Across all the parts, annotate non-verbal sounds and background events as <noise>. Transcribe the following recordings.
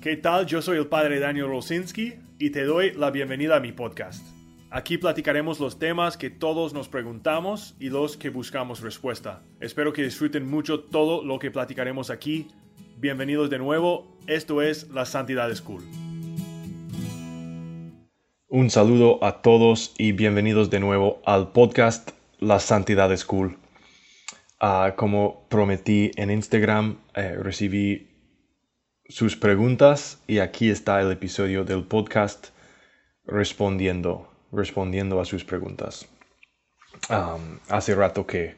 ¿Qué tal? Yo soy el padre Daniel Rosinski y te doy la bienvenida a mi podcast. Aquí platicaremos los temas que todos nos preguntamos y los que buscamos respuesta. Espero que disfruten mucho todo lo que platicaremos aquí. Bienvenidos de nuevo, esto es La Santidad School. Un saludo a todos y bienvenidos de nuevo al podcast La Santidad School. Ah, como prometí en Instagram, eh, recibí sus preguntas y aquí está el episodio del podcast respondiendo, respondiendo a sus preguntas. hace rato que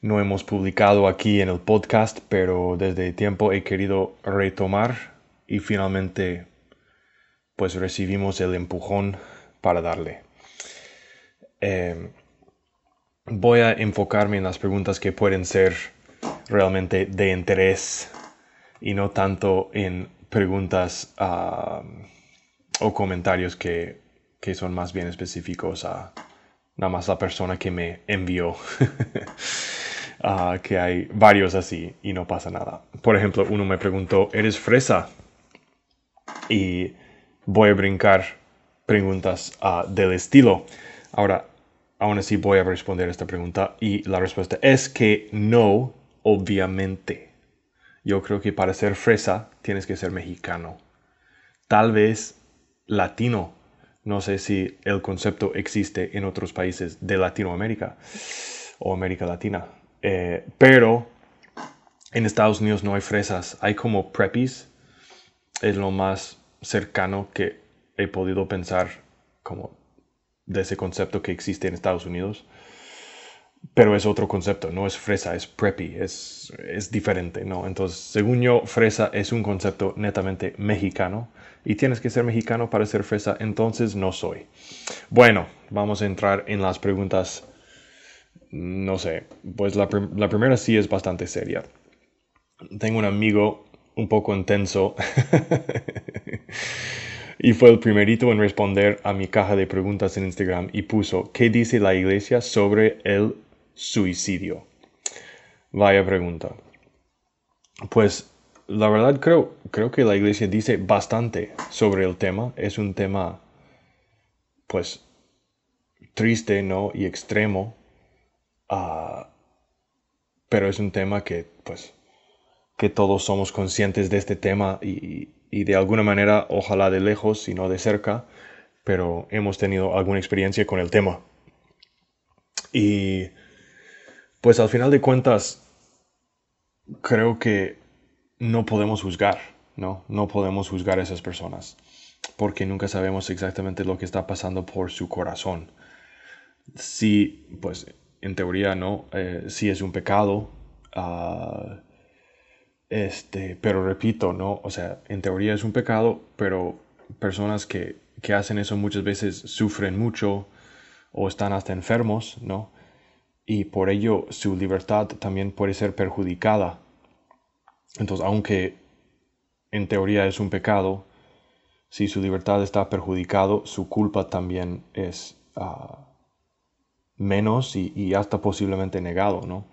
no hemos publicado aquí en el podcast, pero desde tiempo he querido retomar y finalmente pues recibimos el empujón para darle. Em, voy a enfocarme en las preguntas que pueden ser realmente de interés y no tanto en preguntas o comentarios que, son más bien específicos a nada más la persona que me envió. <laughs> que hay varios así y no pasa nada. Por ejemplo, uno me preguntó, ¿eres fresa? Y voy a brincar preguntas del estilo. Ahora, aún así voy a responder esta pregunta y la respuesta es que no, obviamente. Yo creo que para ser fresa tienes que ser mexicano. Tal vez latino. No sé si el concepto existe en otros países de Latinoamérica o América Latina. Eh, pero en Estados Unidos no hay fresas. Hay como preppies. Es lo más cercano que he podido pensar como de ese concepto que existe en Estados Unidos. Pero es otro concepto, no es fresa, es preppy, es, es diferente, ¿no? Entonces, según yo, fresa es un concepto netamente mexicano y tienes que ser mexicano para ser fresa, entonces no soy. Bueno, vamos a entrar en las preguntas, no sé, pues la, la primera sí es bastante seria. Tengo un amigo un poco intenso <laughs> y fue el primerito en responder a mi caja de preguntas en Instagram y puso, ¿qué dice la iglesia sobre el suicidio? Vaya pregunta. Pues la verdad creo, creo que la iglesia dice bastante sobre el tema. Es un tema, pues, triste, ¿no? Y extremo. Ah, pero es un tema que, pues, que todos somos conscientes de este tema y, y de alguna manera, ojalá de lejos y no de cerca, pero hemos tenido alguna experiencia con el tema. Y pues al final de cuentas, creo que no podemos juzgar, ¿no? No podemos juzgar a esas personas, porque nunca sabemos exactamente lo que está pasando por su corazón. Si, pues, en teoría, ¿no? Eh, si es un pecado, uh, este, pero repito, ¿no? O sea, en teoría es un pecado, pero personas que, que hacen eso muchas veces sufren mucho o están hasta enfermos, ¿no? Y por ello su libertad también puede ser perjudicada. Entonces, aunque en teoría es un pecado, si su libertad está perjudicado, su culpa también es ah, menos y, hasta posiblemente negado, ¿no?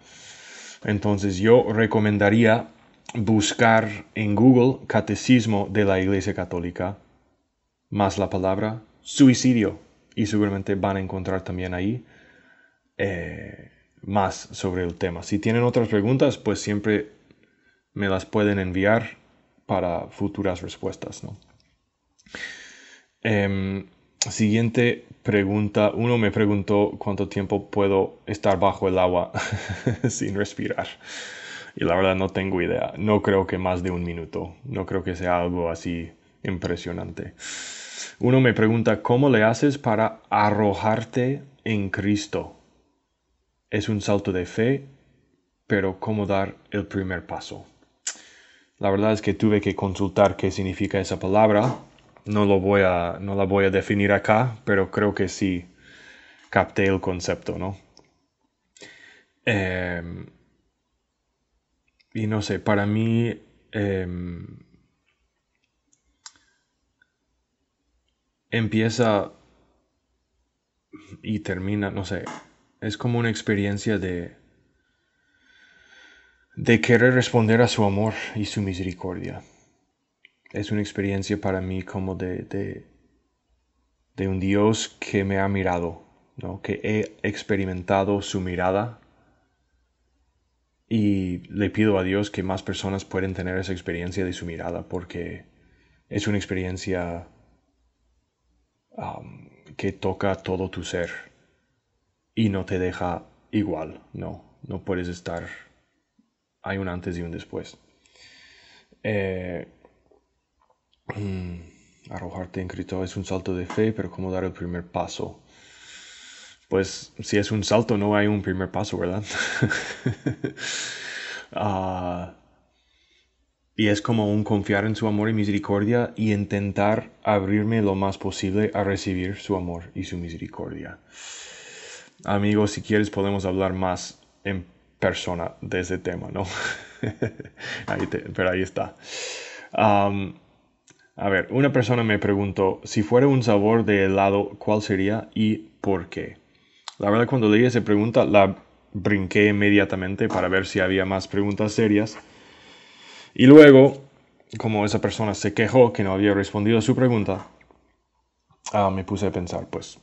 Entonces yo recomendaría buscar en Google Catecismo de la Iglesia Católica más la palabra suicidio y seguramente van a encontrar también ahí eh, más sobre el tema. Si tienen otras preguntas, pues siempre me las pueden enviar para futuras respuestas. Em, siguiente pregunta. Uno me preguntó cuánto tiempo puedo estar bajo el agua <laughs> sin respirar. Y la verdad no tengo idea. No creo que más de un minuto. No creo que sea algo así impresionante. Uno me pregunta, ¿cómo le haces para arrojarte en Cristo? Es un salto de fe, pero cómo dar el primer paso. La verdad es que tuve que consultar qué significa esa palabra. No, lo voy a, no la voy a definir acá, pero creo que sí capté el concepto, ¿no? Em, y no sé, para mí em, empieza y termina, no sé, es como una experiencia de, de querer responder a su amor y su misericordia. es una experiencia para mí como de, de, de un Dios que me ha mirado, ¿no? que he experimentado su mirada y le pido a Dios que más personas puedan tener esa experiencia de su mirada porque es una experiencia um, que toca todo tu ser y no te deja igual, no, no puedes estar, hay un antes y un después. Eh, mm, arrojarte en Cristo es un salto de fe, pero ¿cómo dar el primer paso? Pues si es un salto, no hay un primer paso, ¿verdad? <laughs> Ah, y es como un confiar en su amor y misericordia y intentar abrirme lo más posible a recibir su amor y su misericordia. Amigos, si quieres podemos hablar más en persona de ese tema, ¿no? <laughs> pero ahí está. a ver, una persona me preguntó, si fuera un sabor de helado, ¿cuál sería y por qué? La verdad, cuando leí esa pregunta, la brinqué inmediatamente para ver si había más preguntas serias. Y luego, como esa persona se quejó que no había respondido a su pregunta, ah, me puse a pensar, pues,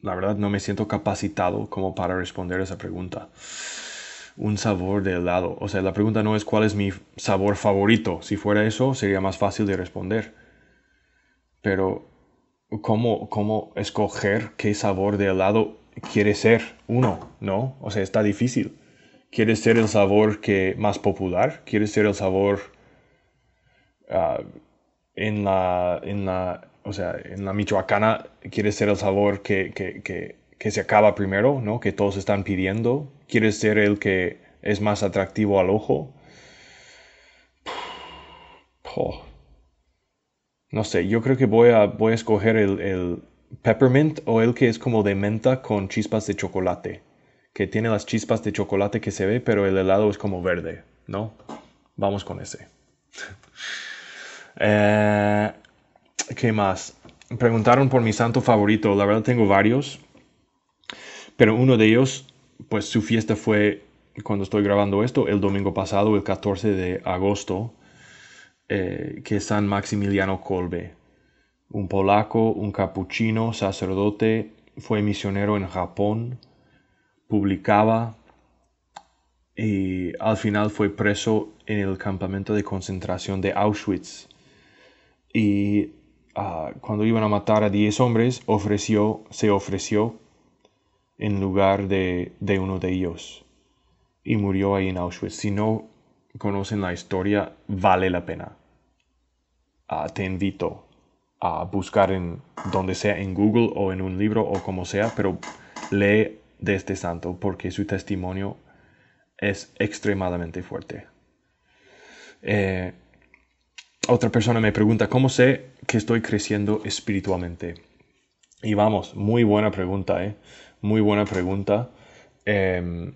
la verdad no me siento capacitado como para responder esa pregunta. Un sabor de helado. O sea, la pregunta no es cuál es mi sabor favorito. Si fuera eso, sería más fácil de responder. Pero, ¿cómo, cómo escoger qué sabor de helado quiere ser uno, ¿no? O sea, está difícil. Quiere ser el sabor que más popular, quiere ser el sabor ah, en, la, en, la, o sea, en la michoacana, quiere ser el sabor que, que, que, se acaba primero, ¿no? Que todos están pidiendo. Quiere ser el que es más atractivo al ojo. No sé, yo creo que voy a, voy a escoger el peppermint o el que es como de menta con chispas de chocolate. Que tiene las chispas de chocolate que se ve, pero el helado es como verde, ¿no? Vamos con ese. <laughs> Eh, ¿Qué más? Preguntaron por mi santo favorito. La verdad tengo varios. Pero uno de ellos, pues su fiesta fue, cuando estoy grabando esto, el domingo pasado, el 14 de agosto, eh, que es San Maximiliano Kolbe un polaco, un capuchino, sacerdote, fue misionero en Japón, publicaba y al final fue preso en el campamento de concentración de Auschwitz. Y ah, cuando iban a matar a 10 hombres, ofreció, se ofreció en lugar de, de uno de ellos. Y murió ahí en Auschwitz. Si no conocen la historia, vale la pena. Ah, te invito a buscar en donde sea, en Google o en un libro o como sea, pero lee de este santo porque su testimonio es extremadamente fuerte. Eh, otra persona me pregunta, ¿cómo sé que estoy creciendo espiritualmente? Y vamos, muy buena pregunta, ¿eh? Muy buena pregunta. Em,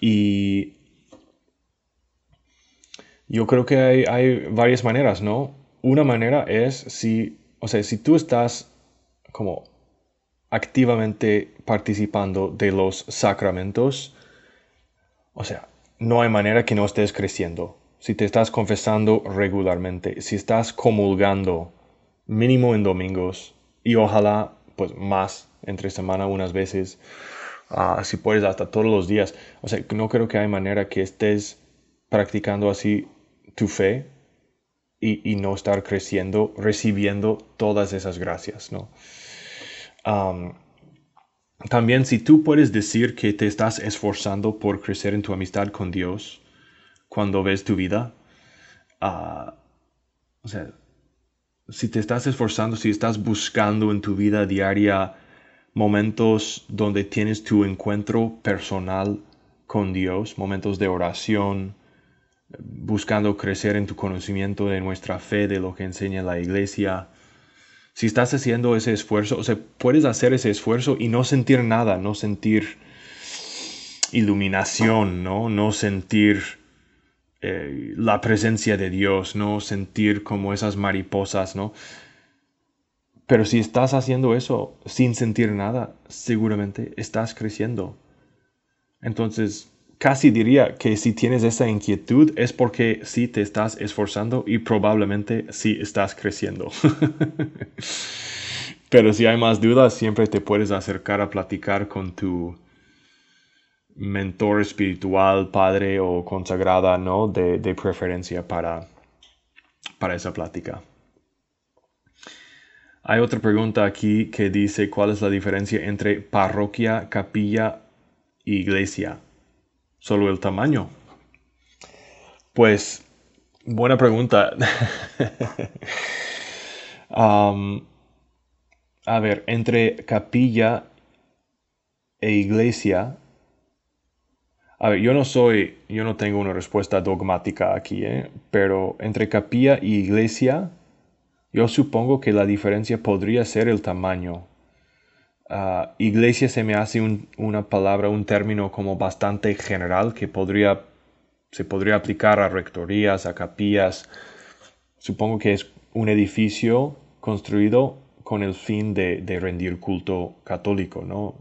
y yo creo que hay, hay varias maneras, ¿no? una manera es si, o sea, si tú estás como activamente participando de los sacramentos, o sea, no hay manera que no estés creciendo. Si te estás confesando regularmente, si estás comulgando mínimo en domingos y ojalá pues más entre semana unas veces, uh, si puedes hasta todos los días. O sea, no creo que hay manera que estés practicando así tu fe y, no estar creciendo, recibiendo todas esas gracias, ¿no? también si tú puedes decir que te estás esforzando por crecer en tu amistad con Dios cuando ves tu vida, ah, o sea, si te estás esforzando, si estás buscando en tu vida diaria momentos donde tienes tu encuentro personal con Dios, momentos de oración, buscando crecer en tu conocimiento de nuestra fe, de lo que enseña la iglesia. Si estás haciendo ese esfuerzo, o sea, puedes hacer ese esfuerzo y no sentir nada, no sentir iluminación, no, no sentir eh, la presencia de Dios, no sentir como esas mariposas, ¿no? Pero si estás haciendo eso sin sentir nada, seguramente estás creciendo. Entonces, casi diría que si tienes esa inquietud es porque sí te estás esforzando y probablemente sí estás creciendo. <laughs> Pero si hay más dudas, siempre te puedes acercar a platicar con tu mentor espiritual, padre o consagrada, ¿no? De, de preferencia para, para esa plática. Hay otra pregunta aquí que dice cuál es la diferencia entre parroquia, capilla e iglesia. Solo el tamaño. Pues, buena pregunta. <laughs> Um, a ver, entre capilla e iglesia. A ver, yo no soy, yo no tengo una respuesta dogmática aquí, ¿eh? pero entre capilla y iglesia yo supongo que la diferencia podría ser el tamaño. Ah, iglesia se me hace una palabra, un término como bastante general que podría, se podría aplicar a rectorías, a capillas. Supongo que es un edificio construido con el fin de, rendir culto católico, ¿no?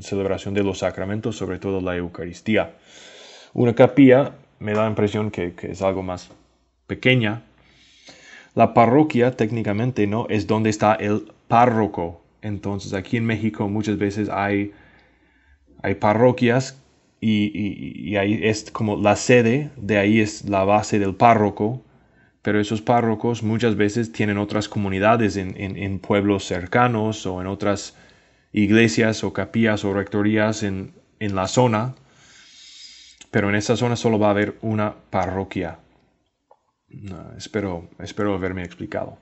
Celebración de los sacramentos, sobre todo la Eucaristía. Una capilla me da la impresión que, es algo más pequeña, la parroquia técnicamente no es donde está el párroco. Entonces aquí en México muchas veces hay, hay parroquias y, ahí es como la sede, de ahí es la base del párroco, pero esos párrocos muchas veces tienen otras comunidades en, pueblos cercanos o en otras iglesias o capillas o rectorías en, en la zona, pero en esa zona solo va a haber una parroquia espero, espero haberme explicado.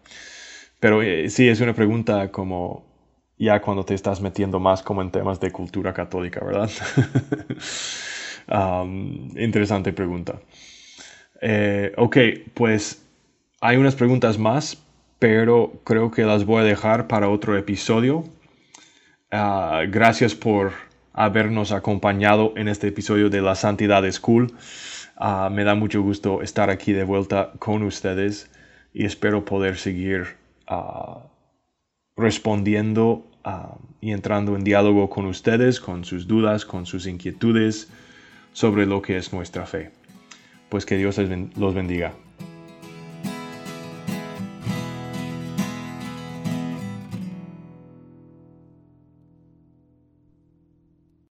Pero eh, sí, es una pregunta como ya cuando te estás metiendo más como en temas de cultura católica, ¿verdad? <laughs> interesante pregunta. Eh, ok, pues hay unas preguntas más, pero creo que las voy a dejar para otro episodio. Ah, gracias por habernos acompañado en este episodio de La Santidad School. Ah, me da mucho gusto estar aquí de vuelta con ustedes y espero poder seguir ah, respondiendo y entrando en diálogo con ustedes, con sus dudas, con sus inquietudes sobre lo que es nuestra fe. Pues que Dios los bendiga.